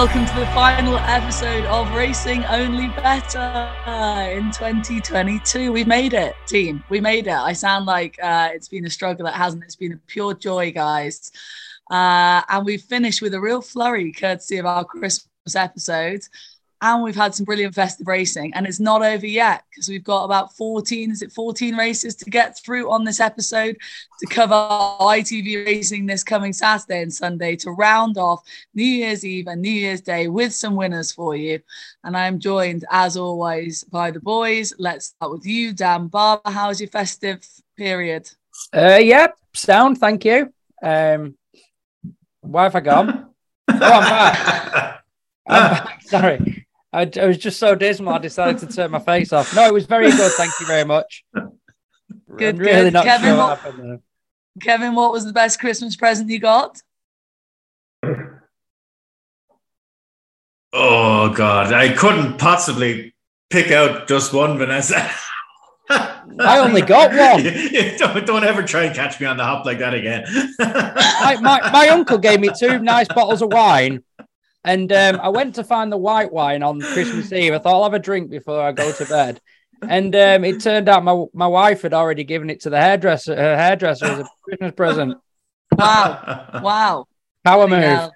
welcome to the final episode of Racing Only Better in 2022. We've made it, team. We made it. I sound like uh, it's been a struggle. It hasn't. It's been a pure joy, guys. Uh, and we've finished with a real flurry, courtesy of our Christmas episode and we've had some brilliant festive racing and it's not over yet because we've got about 14 is it 14 races to get through on this episode to cover itv racing this coming saturday and sunday to round off new year's eve and new year's day with some winners for you. And i'm joined as always by the boys. Let's start with you dan barber. How's your festive period? Uh yeah sound thank you. Um why have i gone? Oh i'm back. I'm back. Sorry. I, I, was just so dismal. I decided to turn my face off. No, it was very good. Thank you very much. Good, really good. Not Kevin, sure what, what Kevin, what was the best Christmas present you got? Oh God, I couldn't possibly pick out just one, Vanessa. I only got one. don't, don't ever try and catch me on the hop like that again. my, my, my uncle gave me two nice bottles of wine and um, I went to find the white wine on Christmas Eve. I thought I'll have a drink before I go to bed. And um, it turned out my my wife had already given it to the hairdresser. Her hairdresser as a Christmas present. Wow! Wow! Power move.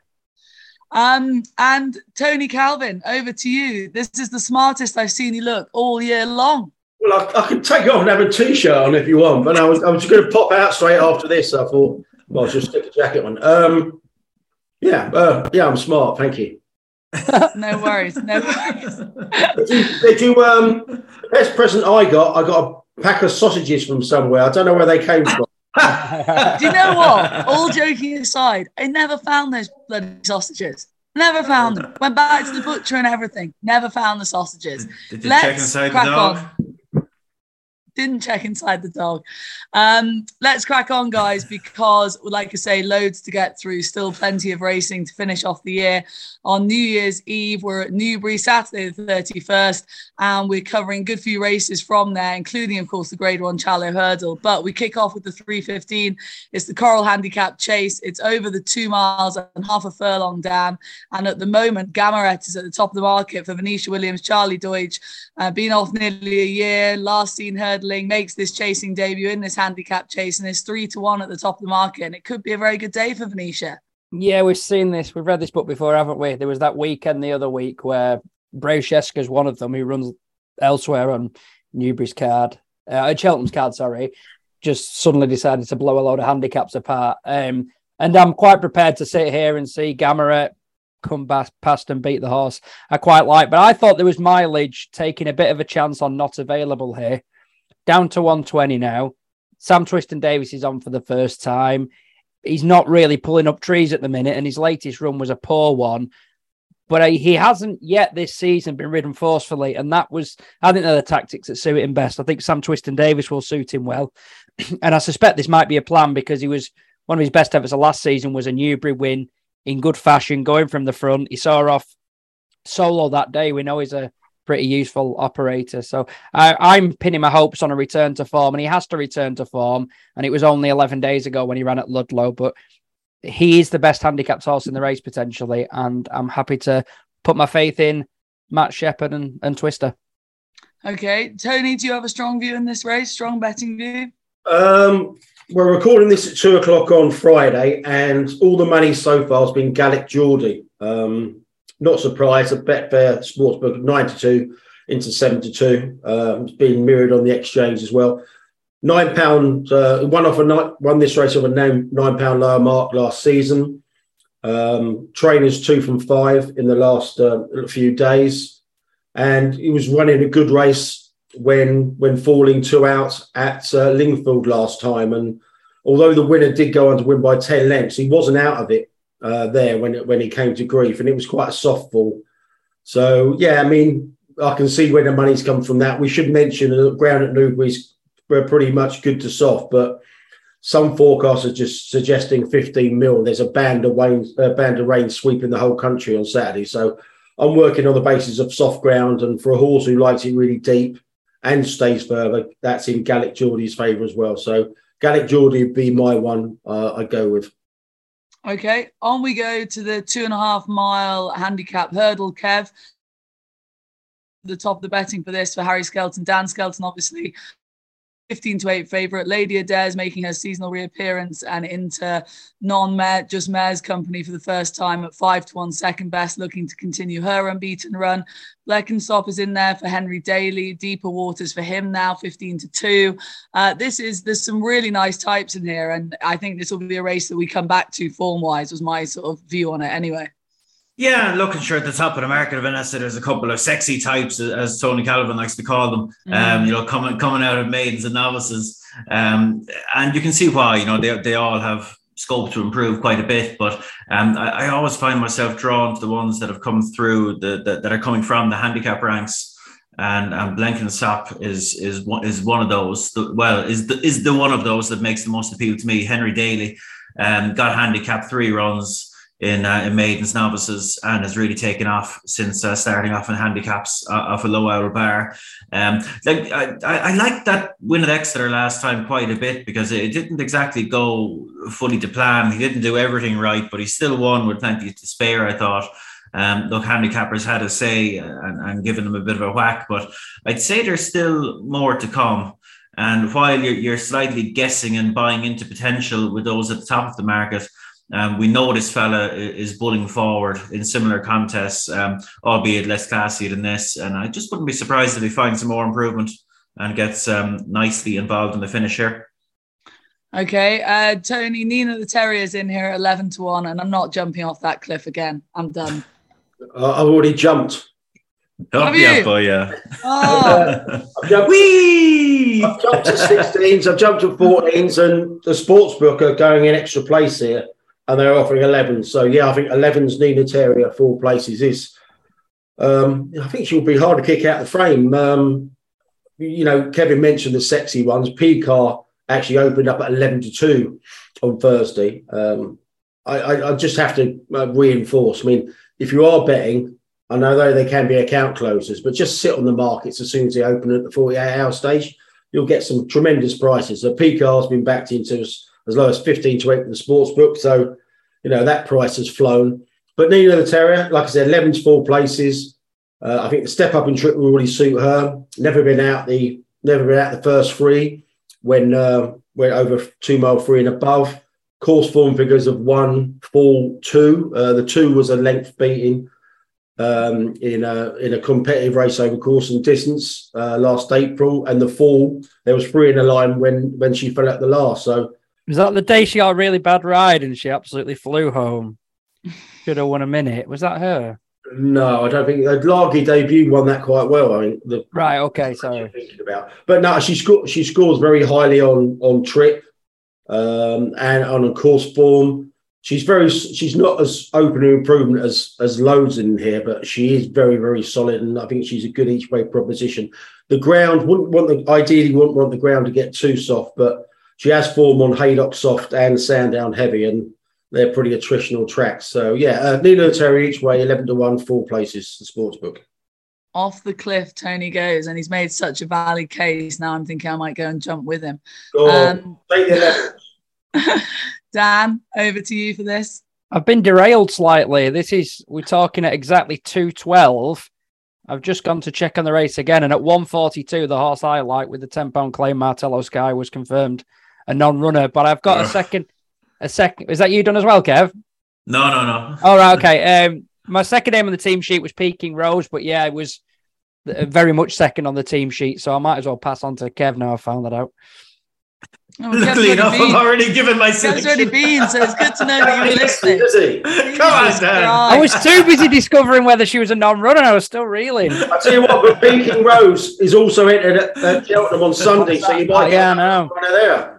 Um, and Tony Calvin, over to you. This is the smartest I've seen you look all year long. Well, I, I could take it off and have a t-shirt on if you want, but I was I was going to pop out straight after this. I thought, well, I'll just stick a jacket on. Um, yeah, uh, yeah, I'm smart. Thank you. no worries, no worries. did you, did you um, the best present I got, I got a pack of sausages from somewhere. I don't know where they came from. Do you know what? All joking aside, I never found those bloody sausages. Never found them. Went back to the butcher and everything. Never found the sausages. Did you Let's check inside the dog? On didn't check inside the dog. Um, let's crack on, guys, because, like I say, loads to get through. Still plenty of racing to finish off the year. On New Year's Eve, we're at Newbury, Saturday the 31st, and we're covering a good few races from there, including, of course, the Grade One Challow Hurdle. But we kick off with the 315. It's the Coral Handicap Chase. It's over the two miles and half a furlong down. And at the moment, Gamaret is at the top of the market for Venetia Williams, Charlie Deutsch, uh, been off nearly a year, last seen hurdling, makes this chasing debut in this handicap chase and is three to one at the top of the market. And it could be a very good day for Venetia. Yeah, we've seen this. We've read this book before, haven't we? There was that weekend the other week where Brejceska is one of them who runs elsewhere on Newbury's card, uh, Cheltenham's card, sorry, just suddenly decided to blow a load of handicaps apart. Um, and I'm quite prepared to sit here and see Gamaret come back past and beat the horse. I quite like, but I thought there was mileage taking a bit of a chance on not available here down to 120 now. Sam Twiston-Davies is on for the first time. He's not really pulling up trees at the minute, and his latest run was a poor one. But he hasn't yet this season been ridden forcefully, and that was, I think, they're the tactics that suit him best. I think Sam Twiston-Davies will suit him well, and I suspect this might be a plan because he was one of his best efforts of last season was a Newbury win in good fashion, going from the front. He saw off solo that day. We know he's a pretty useful operator. So I, am pinning my hopes on a return to form, and he has to return to form. And it was only 11 days ago when he ran at Ludlow, but he is the best handicapped horse in the race potentially. And I'm happy to put my faith in Matt Sheppard and, and Twister. Okay, Tony, do you have a strong view in this race? Strong betting view? Um, we're recording this at two o'clock on Friday, and all the money so far has been Gallic Geordie. Um, not surprised that Betfair Sportsbook 92 into 72. Um, it's been mirrored on the exchange as well. Nine pound, uh, one off a night, won this race of a nine, nine pound lower mark last season. Um, trainers two from five in the last uh, few days, and he was running a good race when when falling two out at uh, Lingfield last time. And although the winner did go on to win by ten lengths, he wasn't out of it uh, there when when he came to grief, and it was quite a soft fall. So yeah, I mean, I can see where the money's come from. That we should mention the ground at Newbury's were pretty much good to soft, but some forecasts are just suggesting 15 mil. There's a band of rain, uh, band of rain sweeping the whole country on Saturday. So I'm working on the basis of soft ground, and for a horse who likes it really deep and stays further, that's in Gallic Geordie's favour as well. So Gallic Geordie would be my one. Uh, I go with. Okay, on we go to the two and a half mile handicap hurdle, Kev. The top of the betting for this for Harry Skelton, Dan Skelton, obviously 15 to 8 favorite. Lady Adair's making her seasonal reappearance and into non mare, just mare's company for the first time at 5 to 1, second best, looking to continue her unbeaten run. Blenkinsop is in there for Henry Daly, deeper waters for him now, 15 to 2. Uh, this is, there's some really nice types in here, and I think this will be a race that we come back to form wise, was my sort of view on it anyway. Yeah, looking sure at the top of the market, of Vanessa, there's a couple of sexy types, as Tony Calvin likes to call them. Mm. Um, you know, coming coming out of maidens and novices, um, and you can see why. You know, they they all have scope to improve quite a bit. But um, I, I, always find myself drawn to the ones that have come through the, the that are coming from the handicap ranks. And and Blenkinsop is is one is one of those. Well, is the is the one of those that makes the most appeal to me. Henry Daly, um, got handicap three runs in uh, in maidens novices and has really taken off since uh, starting off in handicaps uh, off a low hour bar. Um, like I, I, like that win at Exeter last time quite a bit because it didn't exactly go fully to plan. He didn't do everything right, but he still won with plenty to spare. I thought. Um, look, handicappers had a say uh, and, and given them a bit of a whack, but I'd say there's still more to come. And while you're, you're slightly guessing and buying into potential with those at the top of the market, um, we know this fella is bulling forward in similar contests, um, albeit less classy than this. And I just wouldn't be surprised if he finds some more improvement and gets um, nicely involved in the finish here. Okay, uh, Tony, Nina the Terrier's in here 11 to 1, and I'm not jumping off that cliff again. I'm done. Uh, I've already jumped. Oh, Have yeah, you? boy, yeah. Oh, I've jumped, Whee! I've jumped to 16s, I've jumped to 14s, and the sports book are going in extra place here and they're offering 11. So, yeah, I think 11's Nina Terrier, four places is. Um, I think she'll be hard to kick out the frame. Um, you know, Kevin mentioned the sexy ones. P car actually opened up at 11 to 2 on Thursday. Um, I, I, I, just have to uh, reinforce. I mean, if you are betting, I know though they can be account closers, but just sit on the markets as soon as they open at the 48 hour stage. You'll get some tremendous prices. So P car's been backed into us as low as 15 to 8 for the sports book. So, you know, that price has flown. But Nina the Terrier, like I said, 11 to four places. Uh, I think the step up in trip will really suit her. Never been out the never been out the first three when uh, went over two mile three and above. Course form figures of one, four, two. Uh, the two was a length beating um, in a in a competitive race over course and distance uh, last April, and the fall there was three in a line when when she fell at the last. So Was that the day she got a really bad ride and she absolutely flew home? Should have won a minute. Was that her? No, I don't think the Largy debut won that quite well. I think the Right. Okay. I'm Sorry. thinking about, but no, she sco- she scores very highly on on trip um, and on a course form. She's very she's not as open to improvement as as loads in here, but she is very very solid, and I think she's a good each way proposition. The ground wouldn't want the ideally wouldn't want the ground to get too soft, but she has form on Haydock soft and Sandown heavy, and they're pretty attritional tracks. So yeah, uh, Nina Terry each way, eleven to one, four places. The sports book. off the cliff Tony goes, and he's made such a valid case. Now I'm thinking I might go and jump with him. Go Um, take the 11. Dan, over to you for this. I've been derailed slightly. This is we're talking at exactly two twelve. I've just gone to check on the race again, and at one forty two, the horse I like with the ten pound claim Martello Sky was confirmed a non runner. But I've got a second. A second. Is that you done as well, Kev? No, no, no. All right, okay. Um, my second name on the team sheet was Peking Rose, but yeah, it was uh, very much second on the team sheet, so I might as well pass on to Kev now. I found that out. Oh, Luckily enough. I've already given my Kev's already selection. been, so it's good to know that you were listening. Come on, Dan. I was too busy discovering whether she was a non-runner. I was still reeling. I tell you what, but Peking Rose is also entered at, at Cheltenham on Sunday, so you Oh, might yeah, I get know. one there.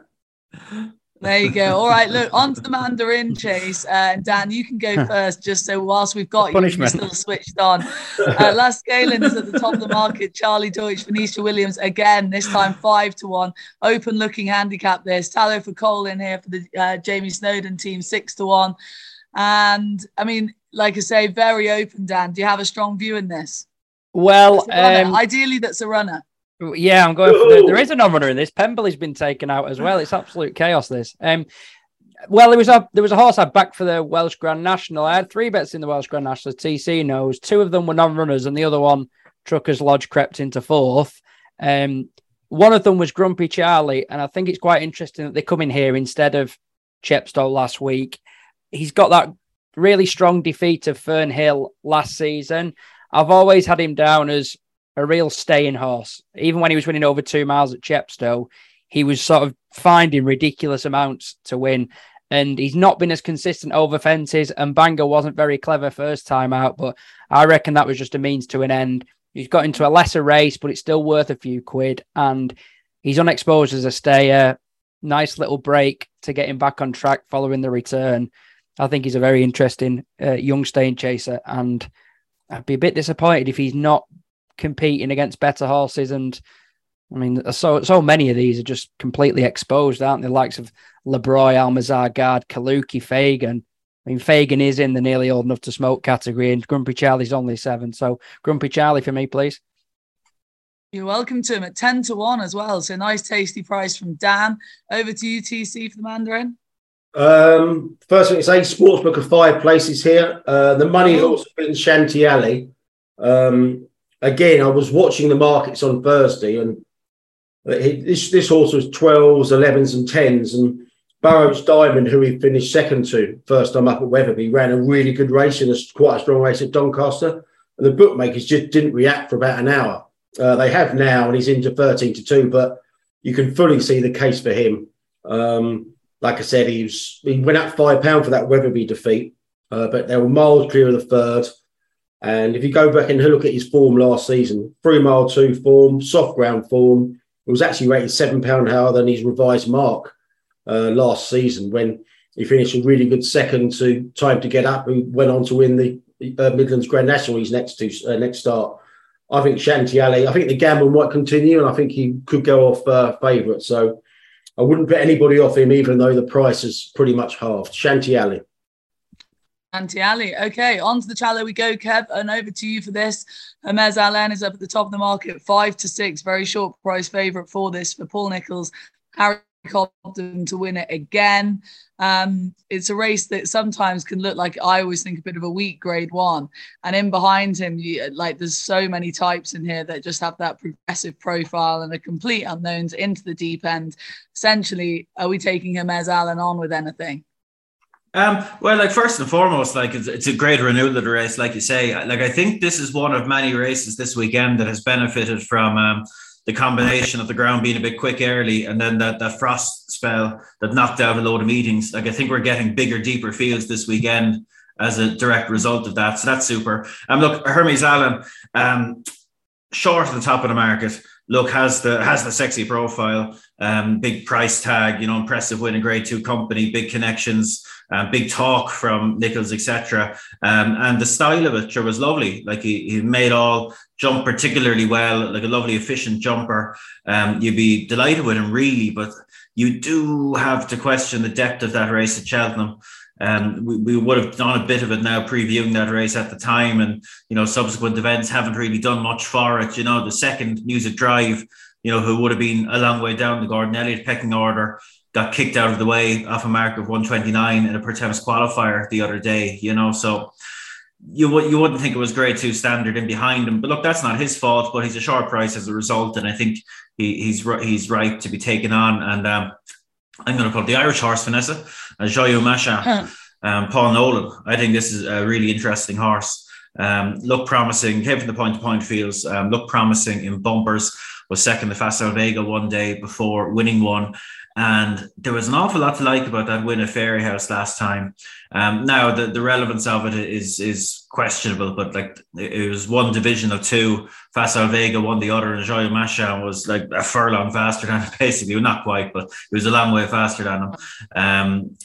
There you go. All right, look, on to the Mandarin chase. Uh, Dan, you can go first, just so whilst we've got you, you're still switched on. Uh, Last Galen is at the top of the market. Charlie Deutsch, Venetia Williams, again, this time five to one. Open looking handicap this. Tallow For Coal in here for the uh, Jamie Snowden team, six to one. And I mean, like I say, very open, Dan. Do you have a strong view in this? Well, That's a runner. um, Ideally, that's a runner. Yeah, I'm going for the, there is a non-runner in this. Pemberley's been taken out as well. It's absolute chaos. This. Um, Well, there was a there was a horse I backed for the Welsh Grand National. I had three bets in the Welsh Grand National. TC knows two of them were non-runners, and the other one, Truckers Lodge, crept into fourth. Um, one of them was Grumpy Charlie, and I think it's quite interesting that they come in here instead of Chepstow last week. He's got that really strong defeat of Fernhill last season. I've always had him down as a real staying horse. Even when he was winning over two miles at Chepstow, he was sort of finding ridiculous amounts to win. And he's not been as consistent over fences. And Bangor wasn't very clever first time out, but I reckon that was just a means to an end. He's got into a lesser race, but it's still worth a few quid. And he's unexposed as a stayer. Nice little break to get him back on track following the return. I think he's a very interesting uh, young staying chaser. And I'd be a bit disappointed if he's not competing against better horses and I mean, so so many of these are just completely exposed, aren't they? The likes of Lebroy, Almazar Guard, Kaluki, Fagan. I mean, Fagan is in the nearly old enough to smoke category, and Grumpy Charlie's only seven. So, Grumpy Charlie for me, please. You're welcome to him at 10 to 1 as well. So, nice, tasty price from Dan. Over to you, TC, for the Mandarin. Um, first thing to say, sportsbook of five places here. Uh, the money has also been Shanty Alley. Um, again, I was watching the markets on Thursday, and this this horse was 12s, 11s, and 10s. And Burrows Diamond, who he finished second to first time up at Wetherby, ran a really good race in a quite a strong race at Doncaster. And the bookmakers just didn't react for about an hour. Uh, they have now, and he's into 13 to 2, but you can fully see the case for him. Um, like I said, he was he went up five pound for that Wetherby defeat, uh, but they were miles clear of the third. And if you go back and look at his form last season, three mile two form, soft ground form, it was actually rated seven pound higher than his revised mark uh, last season when he finished a really good second to time to get up. Who went on to win the uh, Midlands Grand National. He's next to uh, next start. I think Shanty Alley. I think the gamble might continue, and I think he could go off uh, favourite. So I wouldn't bet anybody off him, even though the price is pretty much halved. Shanty Shanty Alley. Okay, on to the challenge we go, Kev, and over to you for this. Hermes Allen is up at the top of the market, five to six, very short price favourite for this for Paul Nicholls. Harry Cobden to win it again. Um, it's a race that sometimes can look like I always think a bit of a weak grade one, and in behind him, you, like there's so many types in here that just have that progressive profile and a complete unknowns into the deep end. Essentially, are we taking Hermes Allen on with anything? Um, well, like first and foremost, like it's, it's, a great renewal of the race, like you say. Like I think this is one of many races this weekend that has benefited from um, the combination of the ground being a bit quick early and then that, that frost spell that knocked out a load of meetings. Like I think we're getting bigger, deeper fields this weekend as a direct result of that. So that's super. Um, look, Hermes Allen, um, short at the top of the market. Look, has the has the sexy profile, um, big price tag, you know, impressive win a grade two company, big connections uh, big talk from Nicholls, etc. Um, and the style of it sure was lovely. Like he, he made all jump particularly well, like a lovely efficient jumper. Um, you'd be delighted with him really, but you do have to question the depth of that race at Cheltenham. Um, we, we would have done a bit of it now previewing that race at the time and you know subsequent events haven't really done much for it you know the second music drive you know who would have been a long way down the Gordon Elliott pecking order got kicked out of the way off a mark of 129 in a Pertemps qualifier the other day, you know, so you would you wouldn't think it was grade two standard in behind him, but look, that's not his fault. But he's a short price as a result, and I think he, he's he's right to be taken on. And um, I'm going to call the Irish horse, Vanessa, uh, Joyeux Machin, um, Paul Nolan. I think this is a really interesting horse. Um, look promising, came from the point to point fields. Um, look promising in bumpers. Was second to Facile Vega one day before winning one. And there was an awful lot to like about that win at Fairyhouse last time. Um, now the, the relevance of it is is questionable, but like it was one division of two. Facile Vega won the other, and Joyeux Machin was like a furlong faster than him, basically. Not quite, but he was a long way faster than him. Um,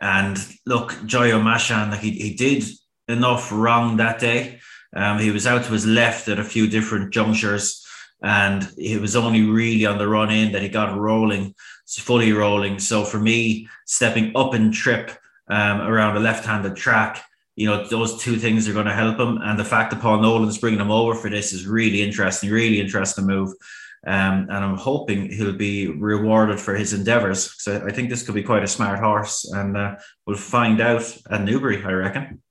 and look, Joyeux Machin, like he, he did enough wrong that day. Um, he was out to his left at a few different junctures, and it was only really on the run in that he got rolling fully rolling. So for me, stepping up and trip um, around a left-handed track, you know, those two things are going to help him. And the fact that Paul Nolan's bringing him over for this is really interesting, really interesting move. Um, and I'm hoping he'll be rewarded for his endeavours. So I think this could be quite a smart horse, and uh, we'll find out at Newbury, I reckon.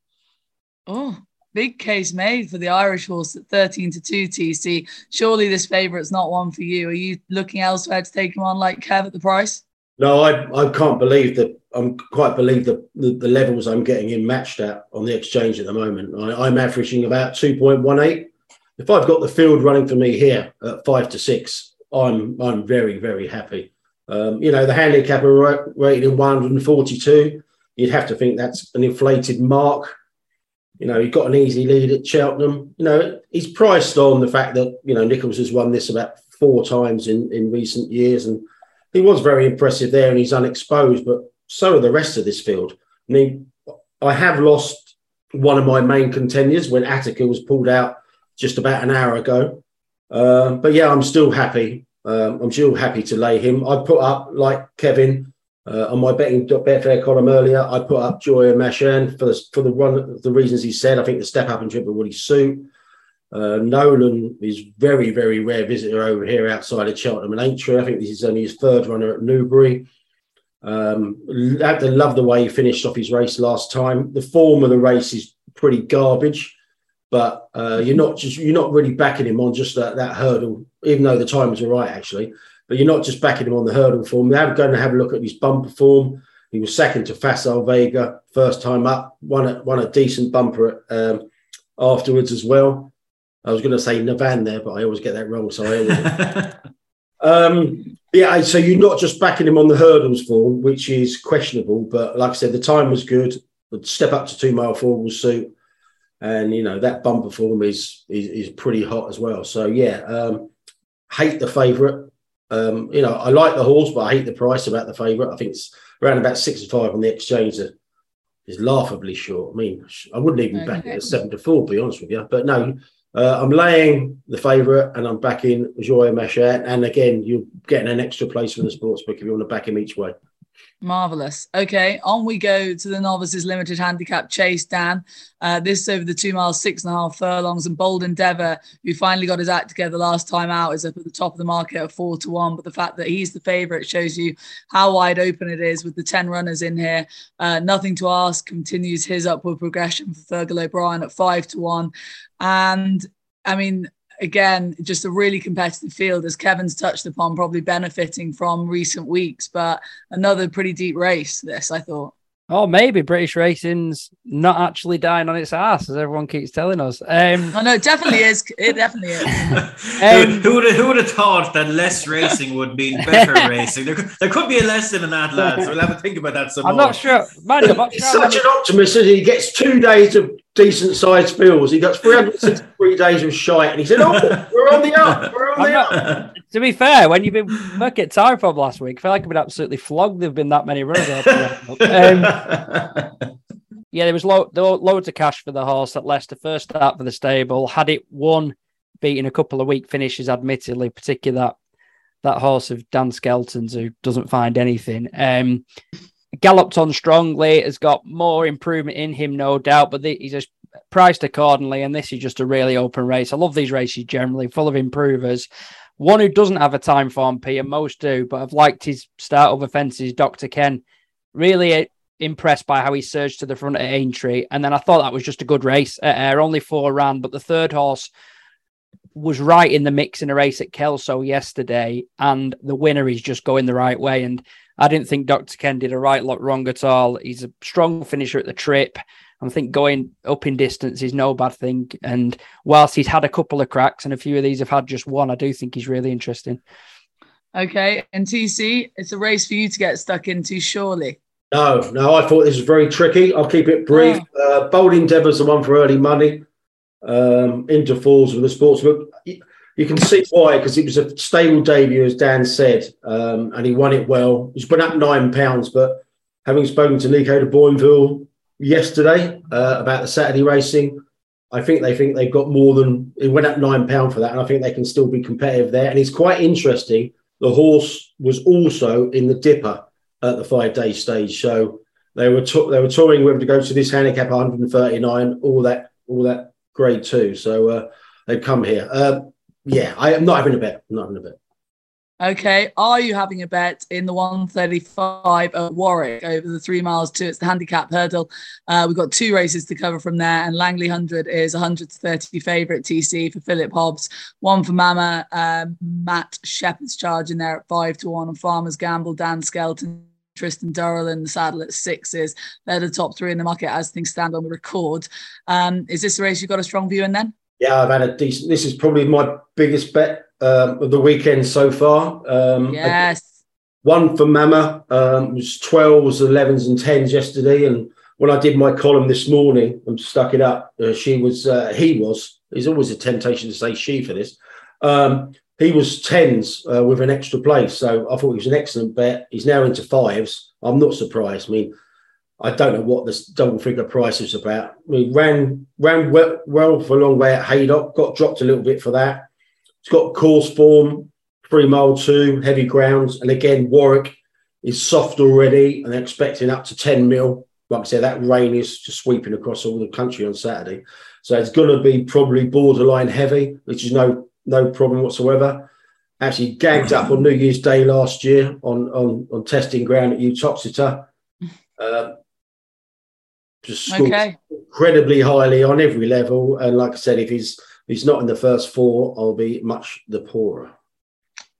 Oh, big case made for the Irish horse at 13 to 2 TC. Surely this favourite's not one for you. Are you looking elsewhere to take him on like Kev at the price? No, I, I can't believe that. I'm quite believe the, the, the levels I'm getting in matched at on the exchange at the moment. I, I'm averaging about 2.18 if I've got the field running for me here at five to six, I'm I'm very very happy. Um, you know the handicap rated in 142. You'd have to think that's an inflated mark. You know, he got an easy lead at Cheltenham. You know, he's priced on the fact that you know Nicholls has won this about four times in in recent years, and he was very impressive there, and he's unexposed. But so are the rest of this field. I mean, I have lost one of my main contenders when Attica was pulled out just about an hour ago. Uh, but yeah, I'm still happy. Um, I'm still happy to lay him. I put up, like Kevin, uh, on my betting Betfair column earlier, I put up Joyeux Machin for the, for the run, the reasons he said. I think the step up and triple would suit. Uh, Nolan is very, very rare visitor over here outside of Cheltenham and Aintree. I think this is only his third runner at Newbury. Um, I love the way he finished off his race last time. The form of the race is pretty garbage but uh, you're not just you're not really backing him on just that, that hurdle, even though the times were right actually. But you're not just backing him on the hurdle form. They're going to have a look at his bumper form. He was second to Facile Vega first time up, won a, won a decent bumper um, afterwards as well. I was going to say Navan there, but I always get that wrong. So I um, yeah, so you're not just backing him on the hurdles form, which is questionable. But like I said, the time was good. The step up to two mile four will suit and you know that bumper form is is, is pretty hot as well. So yeah, um, hate the favourite. Um, you know, I like the horse, but I hate the price about the favourite. I think it's around about six to five on the exchange that is laughably short. I mean, I wouldn't even okay. back it at seven to four, to be honest with you. But no, uh, I'm laying the favourite and I'm backing Joyeux Machin. And again, you're getting an extra place from the sportsbook if you want to back him each way. Marvelous. Okay, on we go to the novices limited handicap chase. Dan, uh, this is over the two miles, six and a half furlongs, and Bold Endeavor, who finally got his act together last time out, is up at the top of the market at four to one. But the fact that he's the favourite shows you how wide open it is with the ten runners in here. Uh, nothing to ask continues his upward progression for Fergal O'Brien at five to one, and I mean again, just a really competitive field, as Kevin's touched upon, probably benefiting from recent weeks. But another pretty deep race, this, I thought. Oh, maybe British racing's not actually dying on its ass, as everyone keeps telling us. Um, oh, no, it definitely is. It definitely is. um, who, would have, who would have thought that less racing would mean better racing? There could, there could be a lesson in that, lads. We'll have to think about that some I'm more. not sure. Man, I'm not He's sure such an optimist that he gets two days of decent sized fields. He got 363 days of shite, and he said, "Oh, we're on the up. We're on the not, up." To be fair, when you've been back at time from last week, I feel like I've been absolutely flogged. There've been that many runners. um, yeah, there was lo- there loads of cash for the horse at Leicester. First start for the stable. Had it won, beating a couple of weak finishes, admittedly, particularly that that horse of Dan Skelton's who doesn't find anything. Um, galloped on strongly, has got more improvement in him, no doubt, but the, he's just priced accordingly. And this is just a really open race. I love these races generally, full of improvers. One who doesn't have a time form, P, and most do, but I've liked his start over fences, Dr. Ken. Really uh, impressed by how he surged to the front at Aintree. And then I thought that was just a good race at Ayr. Only four ran, but the third horse was right in the mix in a race at Kelso yesterday. And the winner is just going the right way. And I didn't think Dr. Ken did a right lot wrong at all. He's a strong finisher at the trip. I think going up in distance is no bad thing. And whilst he's had a couple of cracks and a few of these have had just one, I do think he's really interesting. Okay. And TC, it's a race for you to get stuck into, surely. No, no, I thought this was very tricky. I'll keep it brief. Oh. Uh, Bold Endeavour's the one for early money. Um, into falls with the sportsbook you can see why because it was a stable debut, as Dan said, um, and he won it well. He's been up nine pounds, but having spoken to Nico de Boinville yesterday uh, about the Saturday racing, I think they think they've got more than it went up nine pound for that, and I think they can still be competitive there. And it's quite interesting. The horse was also in the Dipper at the five day stage, so they were they were touring whether to go to this handicap 139, all that all that grade two. So uh, they've come here. Uh, yeah, I am not having a bet. Not having a bet. Okay, are you having a bet in the 135 at Warwick over the three miles to it's the handicap hurdle? Uh, we've got two races to cover from there, and Langley 100 is 100 to 30 favourite TC for Philip Hobbs, one for Mama, um, Matt Sheppard's charge in there at five to one, and Farmers Gamble, Dan Skelton. Tristan Durrell in the saddle at sixes. They're the top three in the market as things stand on the record. Um, is this a race you've got a strong view in then? Yeah, I've had a decent. This is probably my biggest bet um, of the weekend so far. Um, yes. One for Mama um, was 12s, 11s, and 10s yesterday. And when I did my column this morning and stuck it up, uh, she was, uh, he was, there's always a temptation to say she for this. Um, he was 10s uh, with an extra place. So I thought he was an excellent bet. He's now into fives. I'm not surprised. I mean, I don't know what this double figure price is about. I mean, ran ran well, well for a long way at Haydock, got dropped a little bit for that. It's got course form, three mile two, heavy grounds. And again, Warwick is soft already and they're expecting up to 10 mil. Like I said, that rain is just sweeping across all the country on Saturday. So it's going to be probably borderline heavy, which is no no problem whatsoever. Actually gagged up on New Year's Day last year on, on, on testing ground at Uttoxeter. Uh, just okay. incredibly highly on every level. And like I said, if he's he's not in the first four, I'll be much the poorer.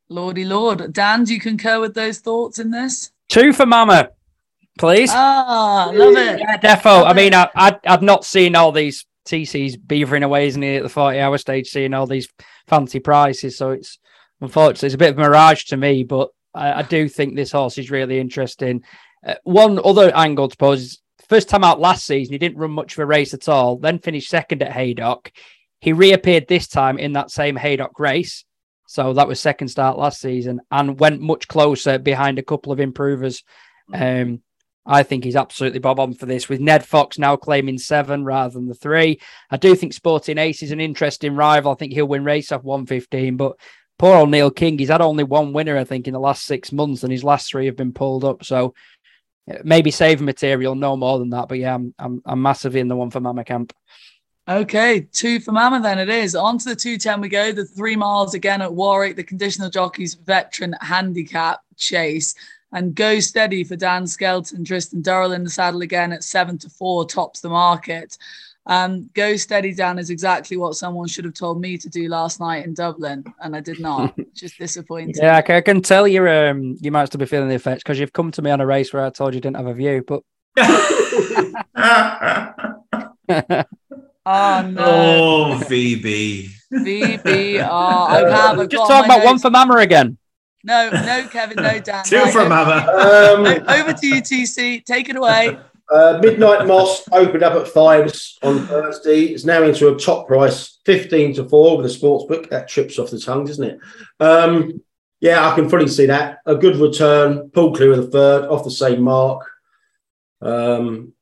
Lordy Lord. Dan, do you concur with those thoughts in this? Two for Mama, please. Ah, love it. Yeah, defo. Love I mean, I, I, I've not seen all these TCs beavering away, isn't he, at the 40 hour stage, seeing all these fancy prices. So it's unfortunately, it's a bit of a mirage to me, but I, I do think this horse is really interesting. Uh, one other angle to pose is first time out last season, he didn't run much of a race at all, then finished second at Haydock. He reappeared this time in that same Haydock race. So that was second start last season and went much closer behind a couple of improvers. Um, I think he's absolutely bob on for this with Ned Fox now claiming seven rather than the three. I do think Sporting Ace is an interesting rival. I think he'll win race off 115, but poor old Neil King, he's had only one winner, I think, in the last six months, and his last three have been pulled up. So maybe save material, no more than that. But yeah, I'm, I'm, I'm massively in the one for Mama Camp. Okay, two for Mama then it is. On to the 210 we go. The three miles again at Warwick, the conditional jockeys veteran handicap chase. And go steady for Dan Skelton, Tristan Durrell in the saddle again at seven to four, tops the market. Um, go steady, Dan, is exactly what someone should have told me to do last night in Dublin, and I did not. Just disappointing. Yeah, I can tell you're um, you might still be feeling the effects because you've come to me on a race where I told you didn't have a view, but. Oh no! Oh, VB. VB. Oh, I have. A. Just talk about one for Mama again. No, no, Kevin, no, Dan. Two right, for Mama. Um, over to you, TC. Take it away. Uh, Midnight Moss opened up at fives on Thursday. It's now into a top price, 15 to 4 with a sports book. That trips off the tongue, doesn't it? Um, yeah, I can fully see that. A good return, Paul clear of the third, off the same mark. Um,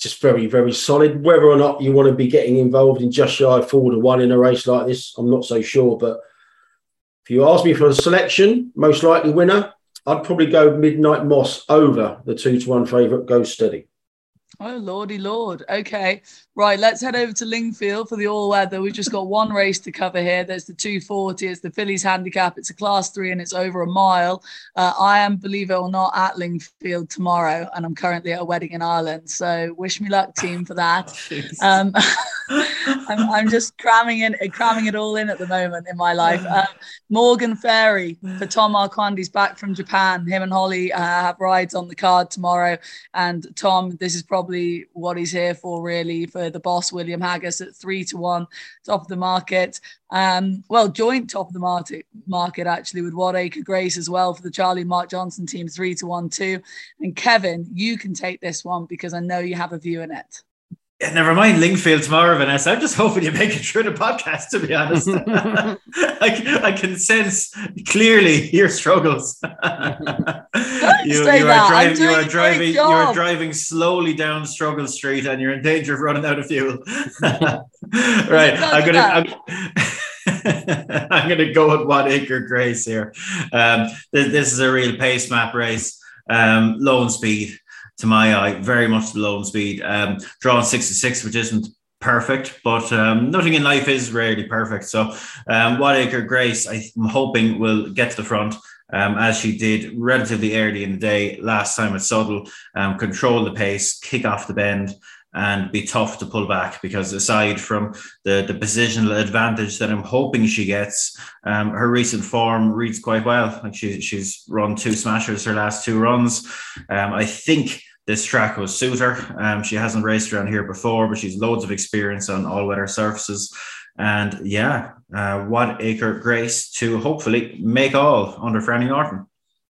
just very, very solid. Whether or not you want to be getting involved in just shy four to one in a race like this, I'm not so sure. But if you ask me for a selection, most likely winner, I'd probably go Midnight Moss over the two to one favourite Go Steady. Oh lordy lord. Okay, right. Let's head over to Lingfield for the all weather. We've just got one race to cover here. There's the 240. It's the Fillies handicap. It's a class three and it's over a mile. Uh, I am, believe it or not, at Lingfield tomorrow, and I'm currently at a wedding in Ireland. So wish me luck, team, for that. um, I'm, I'm, just cramming in, cramming it all in at the moment in my life. Um, Morgan Ferry for Tom Marquand's back from Japan. Him and Holly uh, have rides on the card tomorrow, and Tom, this is probably probably what he's here for, really, for the boss, William Haggas, at three to one, top of the market. Um, well, joint top of the market, market actually, with Acre Grace as well for the Charlie Mark Johnston team, three to one, too. And Kevin, you can take this one because I know you have a view in it. Yeah, never mind Lingfield tomorrow, Vanessa. I'm just hoping you make it through the podcast, to be honest. I, I, can sense clearly your struggles. you, you, are driving, you are driving you are driving slowly down Struggle Street and you're in danger of running out of fuel. right. I'm gonna I'm, I'm, gonna go with one acre grace here. Um, this, this, is a real pace map race. Um, low speed to my eye, very much the low speed. Um, drawn 66, which isn't perfect, but um, nothing in life is rarely perfect. So, um, Whatacre Grace, I'm hoping will get to the front. Um, as she did relatively early in the day last time at Southwell, um, control the pace, kick off the bend, and be tough to pull back because aside from the, the positional advantage that I'm hoping she gets, um, her recent form reads quite well. Like she, she's run two smashers her last two runs. Um, I think this track will suit her. Um, she hasn't raced around here before, but she's loads of experience on all weather surfaces. And yeah, uh, Whatacre Grace to hopefully make all under Franny Norton.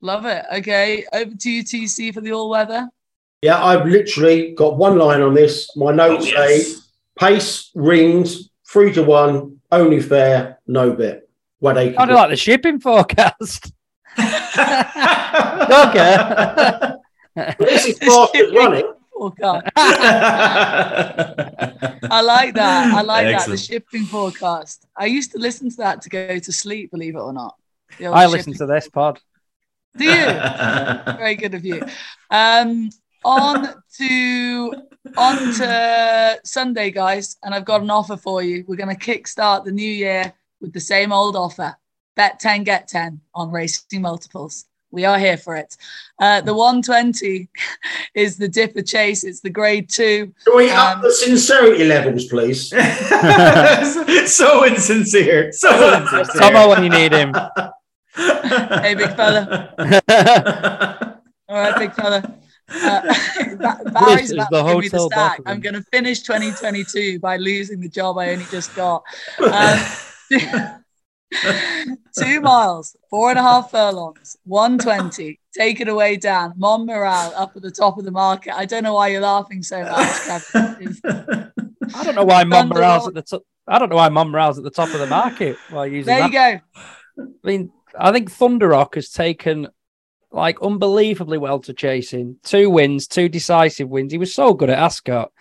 Love it. Okay, over to you, TC, for the all weather. Yeah, I've literally got one line on this. My notes Oh, yes. say pace, rings, three to one, only fair, no bit. What they I do like the shipping forecast. okay. This is fastest running. Oh God, I like that. I like that. The shipping forecast. I used to listen to that to go to sleep. Believe it or not. I listen shipping- to this pod. Do you? Very good of you. Um, on to on to Sunday, guys, and I've got an offer for you. We're going to kickstart the new year with the same old offer: bet ten, get ten on racing multiples. We are here for it. Uh, the 120 is the dipper chase. It's the grade two. Can we up Um, the sincerity levels, please? so insincere. So insincere. Tomo when you need him. Hey, big fella. All right, big fella. Uh, Barry's is about the to give me the hotel stack. I'm going to finish 2022 by losing the job I only just got. Um, two miles, four and a half furlongs, 120. Take it away, Dan. Monmiral up at the top of the market. I don't know why you're laughing so much. I don't know why Monmiral's at the top. I don't know why Monmiral's at the top of the market while using There that. you go. I mean, I think Thunder Rock has taken like unbelievably well to chasing. Two wins, two decisive wins. He was so good at Ascot.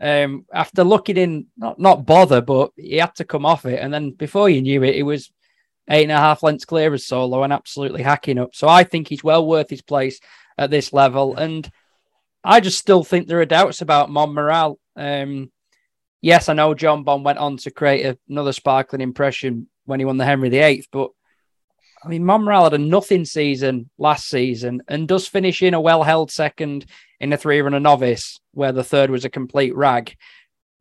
Um, after looking in, not not bother, but he had to come off it, and then before you knew it, it was eight and a half lengths clear as solo and absolutely hacking up. So I think he's well worth his place at this level, and I just still think there are doubts about Monmiral. Um, yes, I know Jonbon went on to create another sparkling impression when he won the Henry VIII, but I mean, Monmiral had a nothing season last season and does finish in a well held second in a three runner novice, where the third was a complete rag.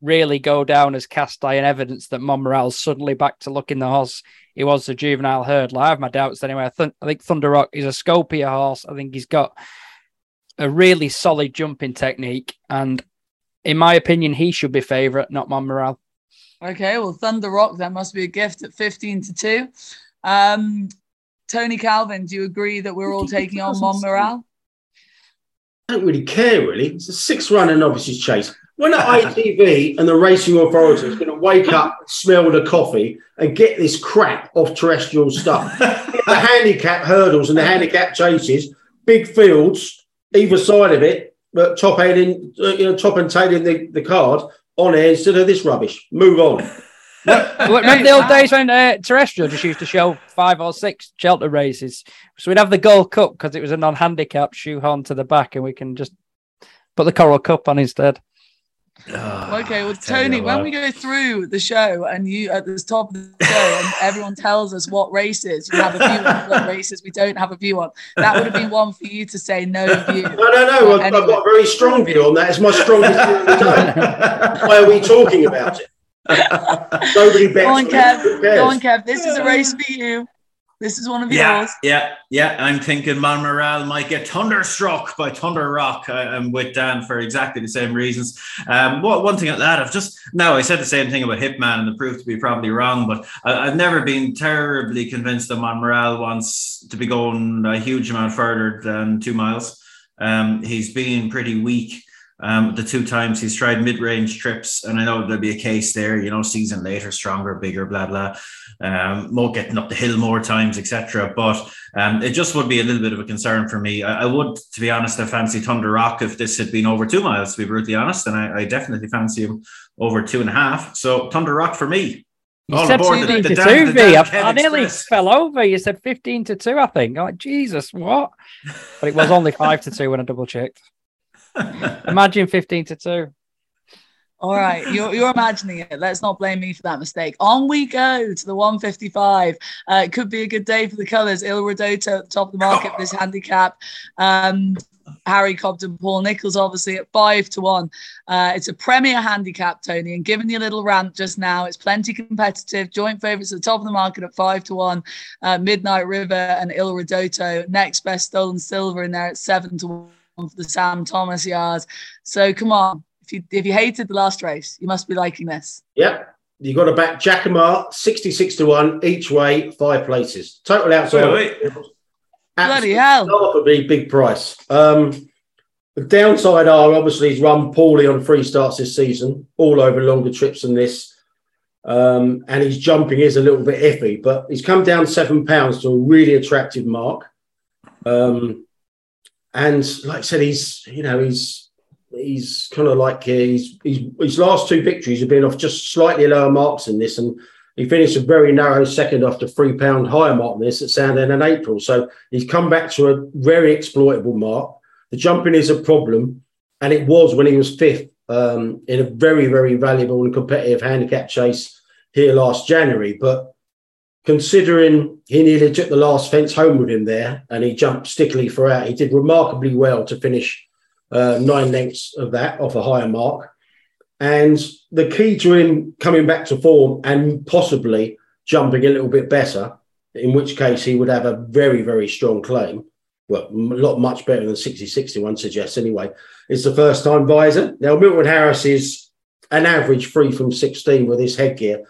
Really go down as cast iron evidence that Monmiral's suddenly back to looking the horse he was a juvenile hurdler. I have my doubts anyway. I, th- I think Thunder Rock is a scopier horse. I think he's got a really solid jumping technique. And in my opinion, he should be favourite, not Monmiral. Okay, well, Thunder Rock, that must be a gift at 15 to 2. Um, Tony Calvin, do you agree that we're all taking on Monmiral? I don't really care, really. It's a six runner novices chase. When the ITV and the racing authority is going to wake up, smell the coffee, and get this crap off terrestrial stuff, the handicap hurdles and the handicap chases, big fields, either side of it, but top heading, uh, you know, top and tailing the, the card on air instead of this rubbish. Move on. Well, Remember the old days when uh, terrestrial just used to show five or six shelter races? So we'd have the Gold Cup because it was a non-handicap shoehorn to the back, and we can just put the Coral Cup on instead. Okay, well, Tony, when we go through the show and you at the top of the show and everyone tells us what races you have a view on, what races we don't have a view on, that would have been one for you to say no view. No, no, no. I've, I've got a very strong view on that. It's my strongest view of the day. Why are we talking about it? Nobody bets. Go on, on. Kev. Go on, Kev. This is a race for you. This is one of Yeah, yours. yeah, yeah. I'm thinking Monmiral might get thunderstruck by Thunder Rock. I, I'm with Dan for exactly the same reasons. Um, what one thing at that, I've just now I said the same thing about Hitman, and it proved to be probably wrong. But I, I've never been terribly convinced that Monmiral wants to be going a huge amount further than two miles. Um, he's been pretty weak. Um, the two times he's tried mid-range trips, and I know there'll be a case there, you know, season later, stronger, bigger, blah blah. Um, more getting up the hill more times, etc. But um, it just would be a little bit of a concern for me. I, I would, to be honest, I fancy Thunder Rock if this had been over two miles. To be brutally honest, and I, I definitely fancy him over two and a half. So Thunder Rock for me. You All said aboard 15 the- to the 2, Dan- the V. I, I nearly fell over. You said 15 to 2, I think. I'm like, Jesus, what? But it was only 5 to 2 when I double checked. Imagine 15 to 2. All right, you're, you're imagining it. Let's not blame me for that mistake. On we go to the 155. Uh, it could be a good day for the colours. Il Ridoto at the top of the market for this handicap. Um, Harry Cobden, Paul Nicholls, obviously at five to one. Uh, it's a premier handicap, Tony. And given your little rant just now, it's plenty competitive. Joint favourites at the top of the market at five to one. Uh, Midnight River and Il Ridoto. Next best stolen silver in there at seven to one for the Sam Thomas yards. So come on. If you if you hated the last race, you must be liking this. Yep. You got to back Jacamar 66 to 1 each way, five places. Total outside. Wait, wait. Bloody hell. Absolutely big price. Um, the downside are obviously he's run poorly on free starts this season, all over longer trips than this. Um, and his jumping is a little bit iffy, but he's come down seven pounds to a really attractive mark. Um, and like I said, he's you know he's he's kind of like he's, he's his last two victories have been off just slightly lower marks than this, and he finished a very narrow second after three pound higher mark than this at Sandown in April. So he's come back to a very exploitable mark. The jumping is a problem, and it was when he was fifth um, in a very, very valuable and competitive handicap chase here last January. But considering he nearly took the last fence home with him there and he jumped stickily for out, he did remarkably well to finish uh, nine lengths of that off a higher mark. And the key to him coming back to form and possibly jumping a little bit better, in which case he would have a very, very strong claim. Well, a lot much better than 60 61 suggests anyway. It's the first time visor. Now, Milton Harris is an average free from 16 with his headgear,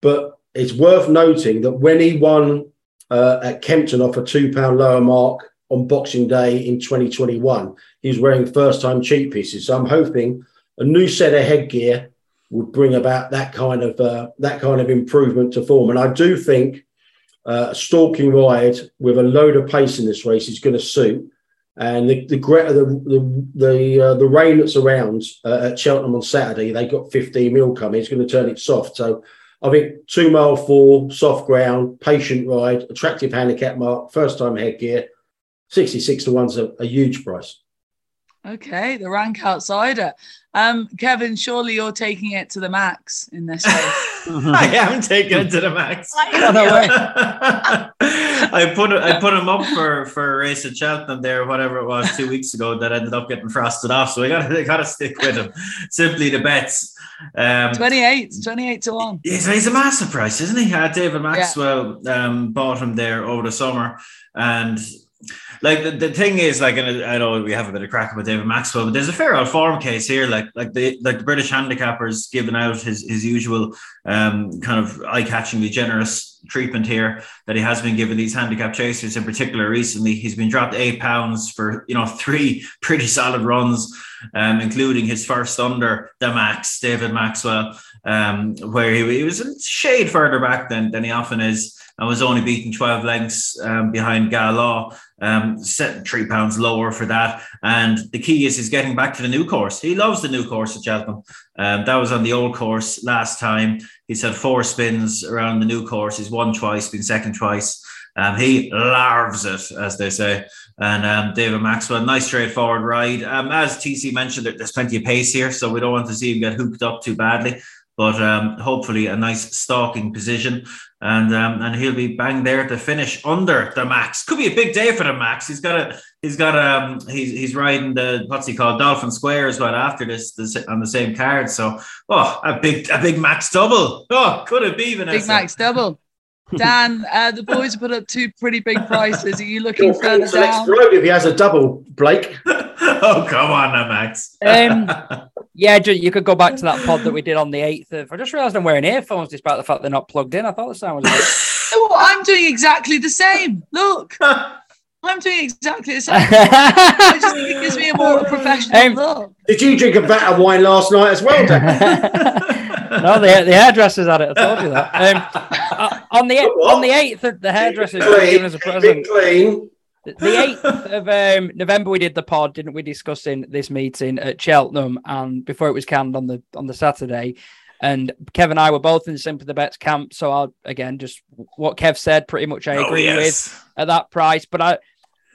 but it's worth noting that when he won uh, at Kempton off a two pound lower mark on Boxing Day in 2021, he was wearing first time cheek pieces. So I'm hoping a new set of headgear would bring about that kind of uh, that kind of improvement to form. And I do think uh, stalking ride with a load of pace in this race is going to suit. And the the the the the, uh, the rain that's around uh, at Cheltenham on Saturday, they got 15 mil coming. It's going to turn it soft. So I think two mile four, soft ground, patient ride, attractive handicap mark, first time headgear, 66 to one's a, a huge price. Okay, the rank outsider. Um, Kevin, surely you're taking it to the max in this race. I am taking it to the max. I I put I put him up for for a race at Cheltenham there, whatever it was, two weeks ago that ended up getting frosted off. So I got I got to stick with him. Simply The Betts. Um, 28, 28 to 1. He's, he's a massive price, isn't he? Uh, David Maxwell yeah. um, bought him there over the summer, and like the, the thing is like and I know we have a bit of crack with David Maxwell, but there's a fair old form case here. Like like the like the British handicappers giving out his his usual um, kind of eye-catchingly generous treatment here that he has been given these handicap chasers in particular recently. He's been dropped eight pounds for you know three pretty solid runs, um, including his first under the max, David Maxwell, um, where he, he was a shade further back than than he often is. I was only beaten 12 lengths um, behind Gala, um, set three pounds lower for that. And the key is he's getting back to the new course. He loves the new course at Cheltenham. Um, that was on the old course last time. He's had four spins around the new course. He's won twice, been second twice. Um, he larves it, as they say. And um, David Maxwell, nice straightforward ride. Um, as TC mentioned, there's plenty of pace here, so we don't want to see him get hooked up too badly but um, hopefully a nice stalking position. And um, and he'll be bang there to finish under the max. Could be a big day for the max. He's got a he's got um he's he's riding the what's he called Dolphin Square as well after this, this on the same card. So oh a big a big max double. Oh, could it be Vanessa? Big max double. Dan, uh, the boys put up two pretty big prices. Are you looking further down? If he has a double, Blake. oh, come on now, Max. Um, yeah, you could go back to that pod that we did on the 8th of. I just realised I'm wearing earphones despite the fact they're not plugged in. I thought the sound was. oh, I'm doing exactly the same. Look. I'm doing exactly the same. it just it gives me a more professional um, look. Did you drink a vat of wine last night as well, Dan? no, the, the hairdressers had it. I told you that. Um, uh, on the on the eighth, the hairdressers giving us a present. Clean. The eighth of um, November, we did the pod, didn't we? Discussing this meeting at Cheltenham, and before it was canned on the on the Saturday. And Kev and I were both in the the Betts camp. So I'll again just what Kev said, pretty much I oh, agree oh, yes. with at that price. But I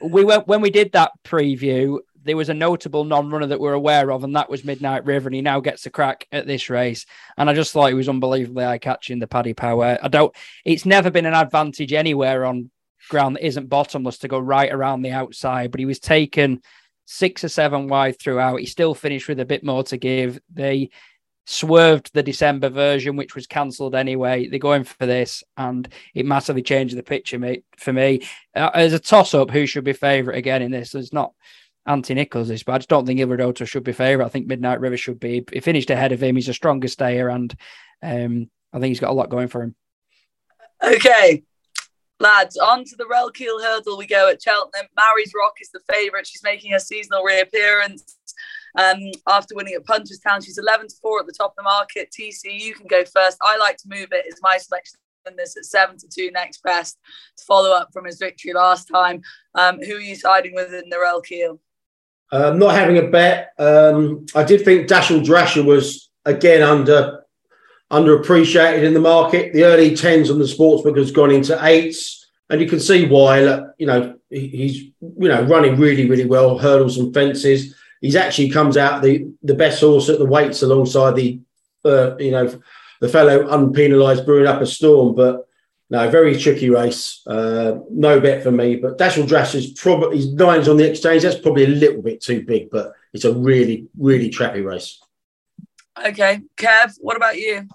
we went when we did that preview, there was a notable non-runner that we're aware of, and that was Midnight River, and he now gets a crack at this race. And I just thought he was unbelievably eye-catching the Paddy Power. I don't. It's never been an advantage anywhere on ground that isn't bottomless to go right around the outside, but he was taken six or seven wide throughout. He still finished with a bit more to give. They swerved the December version, which was cancelled anyway. They're going for this, and it massively changed the picture mate, for me. Uh, as a toss up, who should be favourite again in this? There's not Anti Nichols is, but I just don't think Il Ridoto should be favourite. I think Midnight River should be. He finished ahead of him. He's a stronger stayer, and um, I think he's got a lot going for him. Okay, lads, on to the Relkeel hurdle we go at Cheltenham. Mary's Rock is the favourite. She's making a seasonal reappearance um, after winning at Punchestown. She's 11 to 4 at the top of the market. TC, you can go first. I like to move it. It's my selection in this at 7 to 2 next best to follow up from his victory last time. Um, who are you siding with in the Rel Relkeel? Um, not having a bet. Um, I did think Dashel Drasher was again under underappreciated in the market. The early tens on the sportsbook has gone into eights, and you can see why. You know he's you know running really really well, hurdles and fences. He's actually comes out the the best horse at the weights alongside the uh, you know the fellow unpenalised brewing up a storm, but. No, very tricky race. Uh, no bet for me. But Dashel Drash is probably his nines on the exchange. That's probably a little bit too big, but it's a really, really trappy race. Okay, Kev, what about you?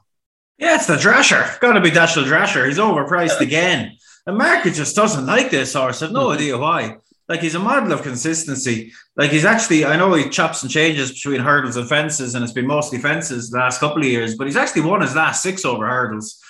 Yeah, it's the Drasher. Got to be Dashel Drasher. He's overpriced again. The market just doesn't like this horse. I've no mm-hmm. idea why. Like he's a model of consistency. Like he's actually, I know he chops and changes between hurdles and fences, and it's been mostly fences the last couple of years, but he's actually won his last six over hurdles.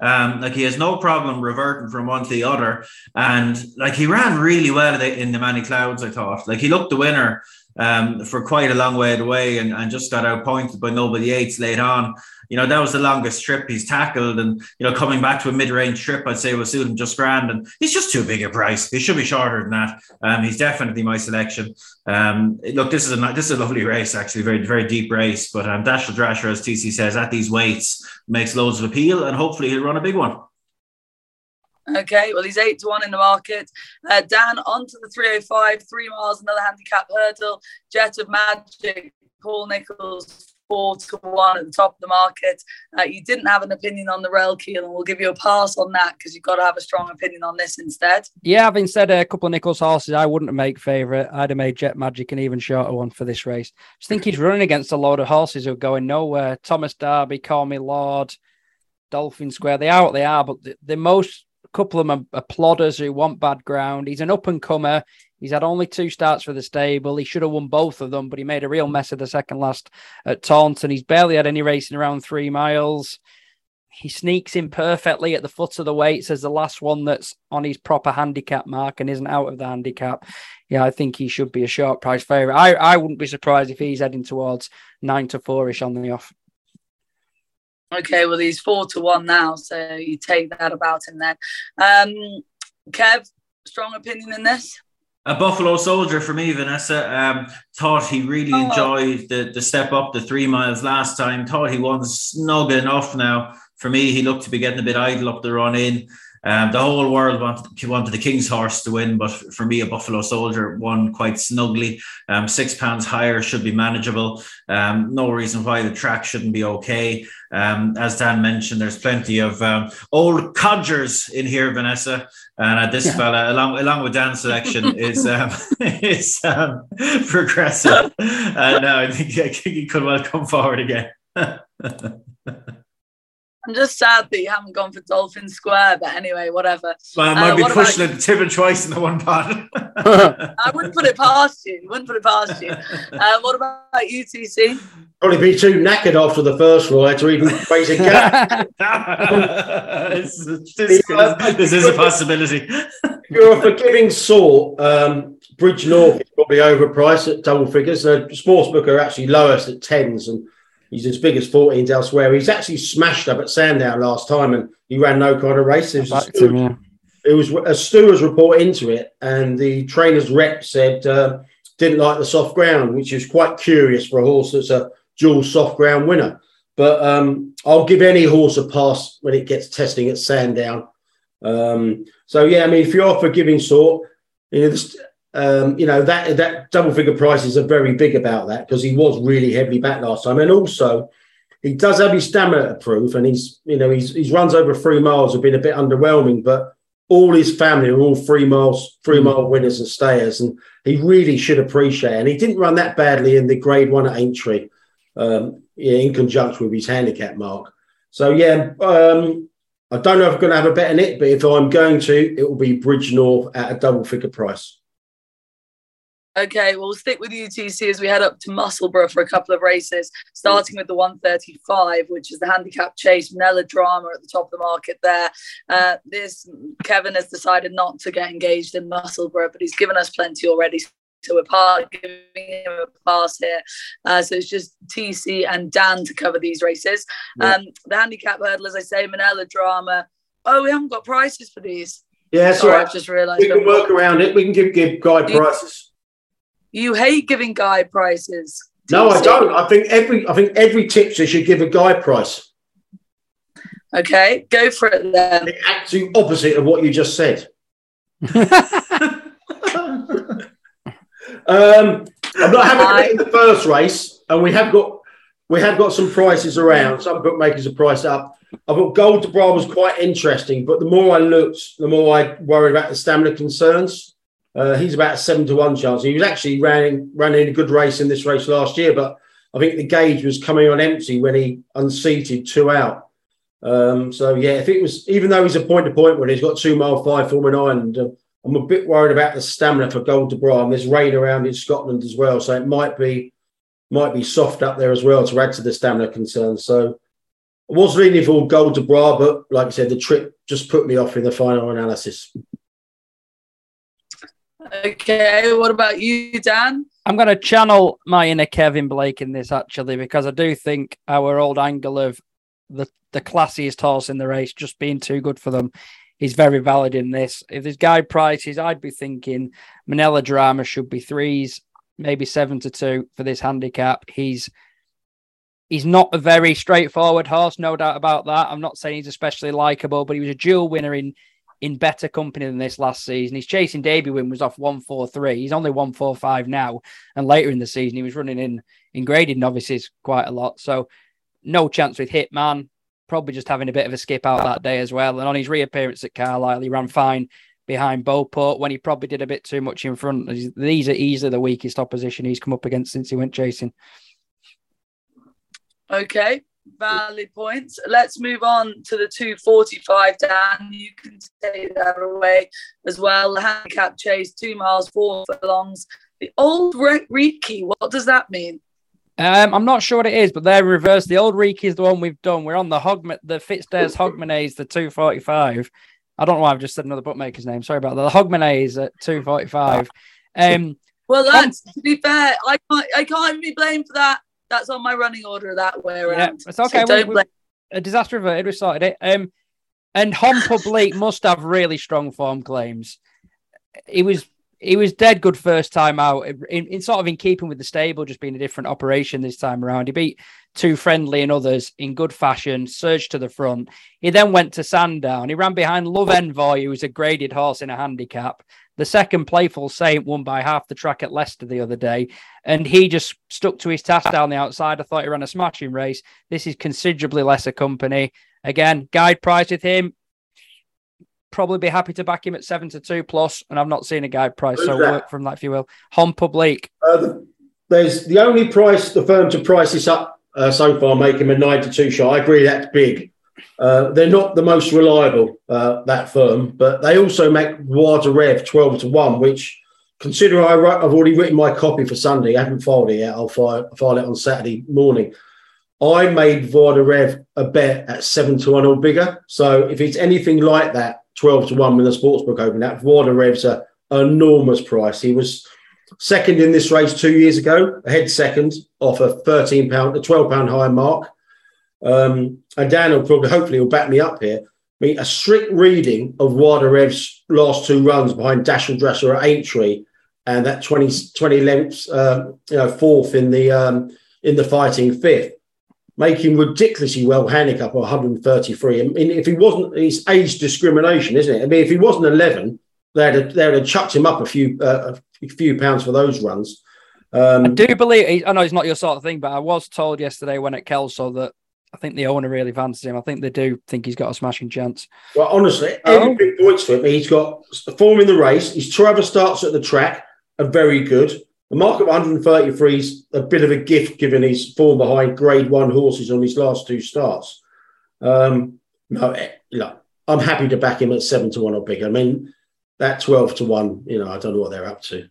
Um, like he has no problem reverting from one to the other, and like he ran really well in the Many Clouds. I thought, like he looked the winner um, for quite a long way away, and, and just got outpointed by Noble Yeats late on you know, that was the longest trip he's tackled. And, you know, coming back to a mid range trip, I'd say will suit him just grand. And he's just too big a price. He should be shorter than that. Um, he's definitely my selection. Um, look, this is a this is a lovely race, actually, very, very deep race. But um, Dashel Drasher, as TC says, at these weights makes loads of appeal. And hopefully he'll run a big one. Okay, well, he's eight to one in the market. Uh, Dan, onto the 305, three miles, another handicap hurdle. Jet of Magic, Paul Nicholls, four to one at the top of the market. Uh, you didn't have an opinion on the Relkeel, and we'll give you a pass on that because you've got to have a strong opinion on this instead. Yeah, having said a couple of Nicholls horses, I wouldn't made favourite. I'd have made Jet Magic an even shorter one for this race. I just think he's running against a load of horses who are going nowhere. Thomas Darby, Call Me Lord, Dolphin Square. They are what they are, but the, the most couple of plodders who want bad ground. He's an up and comer. He's had only two starts for the stable. He should have won both of them, but he made a real mess of the second last at Taunton. He's barely had any racing around three miles. He sneaks in perfectly at the foot of the weights as the last one that's on his proper handicap mark and isn't out of the handicap. Yeah, I think he should be a short price favourite. I, I wouldn't be surprised if he's heading towards nine to four ish on the off. Okay, well, he's four to one now, so you take that about him then. Um, Kev, strong opinion in this? a Buffalo soldier for me, Vanessa. Um, thought he really oh. enjoyed the, the step up the three miles last time. Thought he won snug enough now. For me, he looked to be getting a bit idle up the run in. Um, the whole world wanted, wanted the King's horse to win, but for me, a Buffalo Soldier won quite snugly. Um, six pounds higher should be manageable. Um, no reason why the track shouldn't be okay. Um, as Dan mentioned, there's plenty of um, old codgers in here, Vanessa, and uh, this yeah. fella, along along with Dan's selection, is um, is progressive. Uh, no, I think he could well come forward again. I'm just sad that you haven't gone for Dolphin Square, but anyway, whatever. Well, I might uh, be pushing it to twice in the one part. I wouldn't put it past you. Wouldn't put it past you. Uh, what about UTC? Probably be too knackered after the first ride to even raise a gap. this, this, this, is a possibility. You're a forgiving sort. Um, Bridge North is probably overpriced at double figures. The sportsbook are actually lowest at tens and He's as big as 14s elsewhere. He's actually smashed up at Sandown last time and he ran no kind of race. It was, him, yeah. it was a stewards report into it, and the trainer's rep said uh, didn't like the soft ground, which is quite curious for a horse that's a dual soft ground winner. But um, I'll give any horse a pass when it gets testing at Sandown. Um, so yeah, I mean, if you're a forgiving sort, you know, this, um, you know that that double figure prices are very big about that because he was really heavily back last time, and also he does have his stamina prove, and he's you know he's his runs over three miles have been a bit underwhelming, but all his family are all three miles three mm. mile winners and stayers, and he really should appreciate. It. And he didn't run that badly in the Grade One at Aintree, um, in conjunction with his handicap mark. So yeah, um, I don't know if I'm going to have a bet in it, but if I'm going to, it will be Bridge North at a double figure price. Okay, well, we'll stick with UTC as we head up to Musselburgh for a couple of races, starting with the 135, which is the handicap chase, Melodrama at the top of the market there. Uh, this, Kevin has decided not to get engaged in Musselburgh, but he's given us plenty already. So we're part, giving him a pass here. Uh, so it's just TC and Dan to cover these races. Yeah. Um, the handicap hurdle, as I say, Manila Drama. Oh, we haven't got prices for these. Yeah, that's Sorry, right. I've just realised. We can work around it. We can give, give guide prices. You hate giving guide prices. No, I don't. I think every I think every tipster should give a guide price. Okay, go for it then. The absolute opposite of what you just said. um, I'm not having I... in the first race, and we have got we have got some prices around. Some bookmakers are priced up. I thought Gold to Bras was quite interesting, but the more I looked, the more I worried about the stamina concerns. Uh, he's about a seven to one chance. He was actually running running a good race in this race last year, but I think the gauge was coming on empty when he unseated two out. Um, so yeah, if it was even though he's a point to point when he's got two mile five Forming Ireland, uh, I'm a bit worried about the stamina for Gold de Bras. There's rain around in Scotland as well, so it might be might be soft up there as well to add to the stamina concerns. So I was leaning for Gold de Bras, but like I said, the trip just put me off in the final analysis. Okay, what about you, Dan? I'm going to channel my inner Kevin Blake in this actually because I do think our old angle of the the classiest horse in the race just being too good for them is very valid in this. If there's guide prices, I'd be thinking Manila Drama should be threes, maybe seven to two for this handicap. He's he's not a very straightforward horse, no doubt about that. I'm not saying he's especially likable, but he was a dual winner in in better company than this last season. He's chasing debut win was off 143. He's only 145 now. And later in the season, he was running in in graded novices quite a lot. So no chance with Hitman. Probably just having a bit of a skip out that day as well. And on his reappearance at Carlisle, he ran fine behind Beauport when he probably did a bit too much in front. These are easily the weakest opposition he's come up against since he went chasing. Okay, valid points. Let's move on to the 245, Dan. You can take that away as well. The handicap chase, two miles, four furlongs. The Auld Reekie, what does that mean? Um, I'm not sure what it is, but they're reversed. The Auld Reekie is the one we've done. We're on the Hogman, the Fitzdares Hogmanay the 245. I don't know why I've just said another bookmaker's name. Sorry about that. The Hogmanay is at 245. Um, well, that's to be fair, I can't I can't be blamed for that that's on my running order that way around. Yeah, it's okay. So we, a disaster averted. We sorted it. Um, and Hon Public must have really strong form claims. He was he was dead good first time out. In, in, sort of in keeping with the stable, just being a different operation this time around. He beat two Friendly and others in good fashion, surged to the front. He then went to Sandown. He ran behind Love Envoy, who was a graded horse in a handicap. The second playful Saint won by half the track at Leicester the other day, and he just stuck to his task down the outside. I thought he ran a smashing race. This is considerably lesser company. Again, guide price with him. Probably be happy to back him at seven to two plus, and I've not seen a guide price, Who's so that? work from that if you will. Hon Public. Uh, the, there's the only price the firm to price this up uh, so far, make him a nine to two shot. I agree that's big. Uh, they're not the most reliable, uh, that firm, but they also make de Rev 12 to 1, which, considering I have already written my copy for Sunday, I haven't filed it yet, I'll file, file it on Saturday morning. I made de Rev a bet at 7 to 1 or bigger. So if it's anything like that, 12 to 1 when the sportsbook open, that de Rev's an enormous price. He was second in this race two years ago, ahead second off a 13 pound, a 12 pound high mark. Um, and Dan will probably, hopefully, will back me up here. I mean, a strict reading of Voix Rev's last two runs behind Dashel Drasher at Aintree and that 20, 20 lengths, uh, you know, fourth in the um, in the fighting fifth, making ridiculously well handicap 133. I mean, if he wasn't, it's age discrimination, isn't it? I mean, if he wasn't 11, they'd have, they'd have chucked him up a few uh, a few pounds for those runs. Um, I do believe. I know it's not your sort of thing, but I was told yesterday when at Kelso that I think the owner really fancies him. I think they do think he's got a smashing chance. Well, honestly, oh. big points for him. He's got form in the race. His Trevor starts at the track are very good. The mark of 133 is a bit of a gift given his form behind grade one horses on his last two starts. Um, no, eh, look, I'm happy to back him at seven to one or bigger. I mean, that 12 to one, you know, I don't know what they're up to.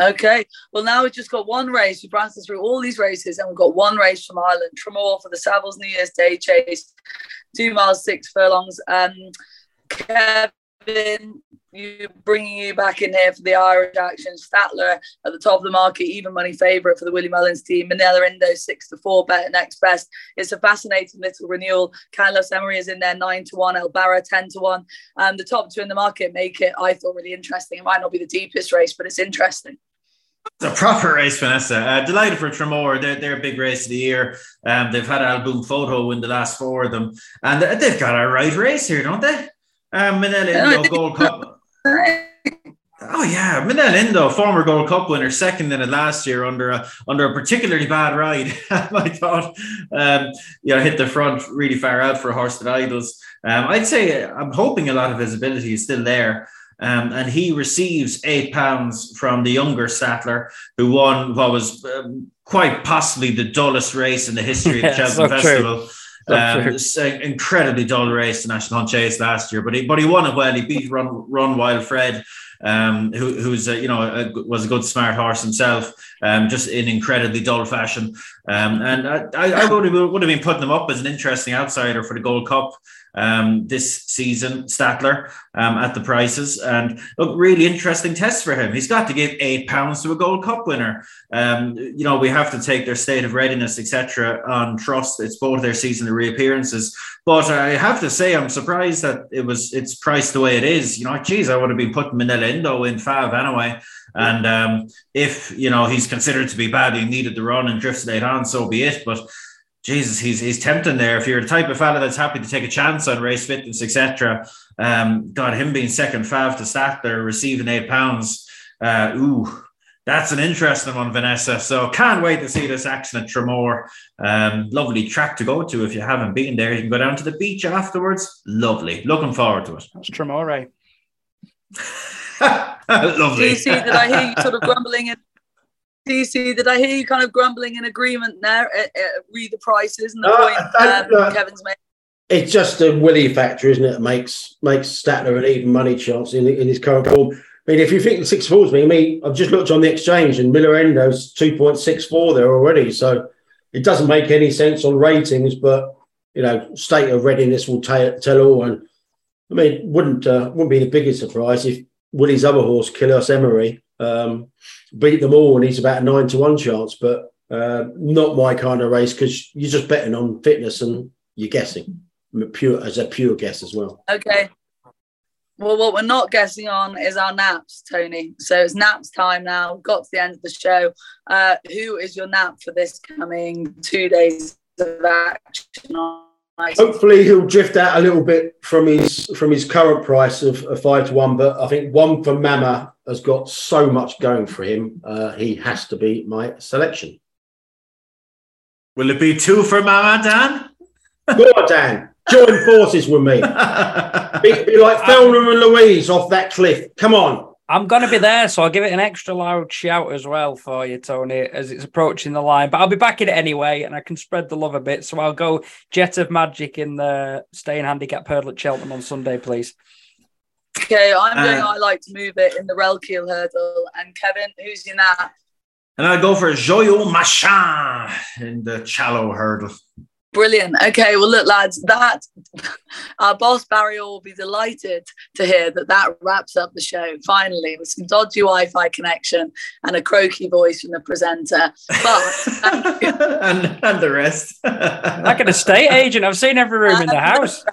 Okay. Well, now we've just got one race. We've run through all these races, and we've got one race from Ireland, Tramore for the Savills New Year's Day Chase, two miles six furlongs. Um, Kevin, you bringing you back in here for the Irish action. Statler at the top of the market, even money favourite for the Willie Mullins team. Minella Indo six to four, bet next best. It's a fascinating little renewal. Carlos Emery is in there nine to one, El Barra ten to one. Um, the top two in the market make it, I thought, really interesting. It might not be the deepest race, but it's interesting. It's a proper race, Vanessa. Uh, delighted for Tramore. They're, they're a big race of the year. Um, they've had Al Boum Photo in the last four of them. And they've got a right race here, don't they? Um, Minella Indo Gold Cup. Oh yeah, Minella Indo, former Gold Cup winner, second in it last year under a under a particularly bad ride. I thought, um, you know, hit the front really far out for a horse that idles. Um, I'd say I'm hoping a lot of his ability is still there. Um, and he receives eight pounds from the younger Statler, who won what was um, quite possibly the dullest race in the history of the Cheltenham so Festival. Um, it's an incredibly dull race, the National Hunt Chase last year, but he but he won it well. He beat Run Run Wild Fred, um, who who's a, you know a, was a good smart horse himself, um, just in incredibly dull fashion. Um, and I, I would have, would have been putting him up as an interesting outsider for the Gold Cup um, this season, Statler, um, at the prices. And look, really interesting test for him. He's got to give eight pounds to a Gold Cup winner. Um, you know, we have to take their state of readiness, etc., on trust. It's both their season reappearances. But I have to say, I'm surprised that it was it's priced the way it is. You know, geez, I would have been putting Minella Indo in five anyway. And um, if you know he's considered to be bad, he needed the run and drifted late on, so be it. But Jesus, he's he's tempting there. If you're the type of fella that's happy to take a chance on race fitness, etc., um, God, him being second five to start there, receiving eight pounds. Uh, ooh, that's an interesting one, Vanessa. So can't wait to see this action at Tramore. Um, lovely track to go to if you haven't been there. You can go down to the beach afterwards. Lovely. Looking forward to it. That's Tramore. Lovely. Do you see that I hear you sort of grumbling in DC, did I hear you kind of grumbling in agreement there? Uh, uh, read the prices and the uh, point um, Kevin's made. It's just a Willie factor, isn't it? That makes makes Statler an even money chance in, in his current form. I mean, if you think the six falls me, I mean, I've just looked on the exchange and Minella Indo's 2.64 there already. So it doesn't make any sense on ratings, but you know, state of readiness will tell, tell all. And I mean, wouldn't uh, wouldn't be the biggest surprise if Willie's other horse, Carlos Emery, um, beat them all, and he's about a nine to one chance. But uh, not my kind of race because you're just betting on fitness and you're guessing pure as a pure guess as well. Okay. Well, what we're not guessing on is our naps, Tony. So it's naps time now. got to the end of the show. Uh, who is your nap for this coming two days of action on Hopefully he'll drift out a little bit from his from his current price of, of five to one, but I think one for Mama has got so much going for him. Uh, he has to be my selection. Will it be two for Mama, Dan? Go on, Dan. Join forces with me. be, be like Thelma and Louise off that cliff. Come on. I'm going to be there, so I'll give it an extra loud shout as well for you, Tony, as it's approaching the line. But I'll be back in it anyway, and I can spread the love a bit. So I'll go Jet of Magic in the staying handicap hurdle at Cheltenham on Sunday, please. Okay, I'm going. Uh, I like to move it in the Relkeel hurdle. And Kevin, who's in that? And I'll go for Joyeux Machin in the Challow hurdle. Brilliant. Okay, well, look, lads, that our boss Barry will be delighted to hear that that wraps up the show finally with some dodgy Wi-Fi connection and a croaky voice from the presenter. But and, and the rest, like an estate agent, I've seen every room in the house.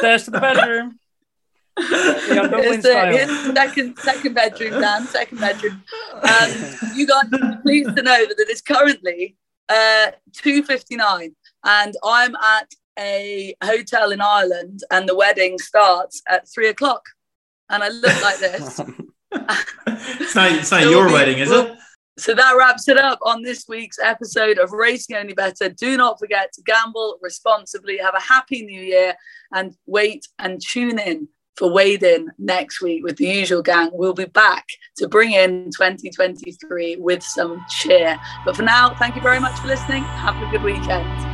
There's to the bedroom. It's the, second second bedroom, Dan. Second bedroom. Um, you guys are pleased to know that it is currently uh, 2.59 and I'm at a hotel in Ireland and the wedding starts at three o'clock. and I look like this. it's not, it's not your be, wedding, is it? So that wraps it up on this week's episode of Racing Only Bettor. Do not forget to gamble responsibly. Have a happy new year and wait and tune in for Wade In next week with the usual gang. We'll be back to bring in 2023 with some cheer. But for now, thank you very much for listening. Have a good weekend.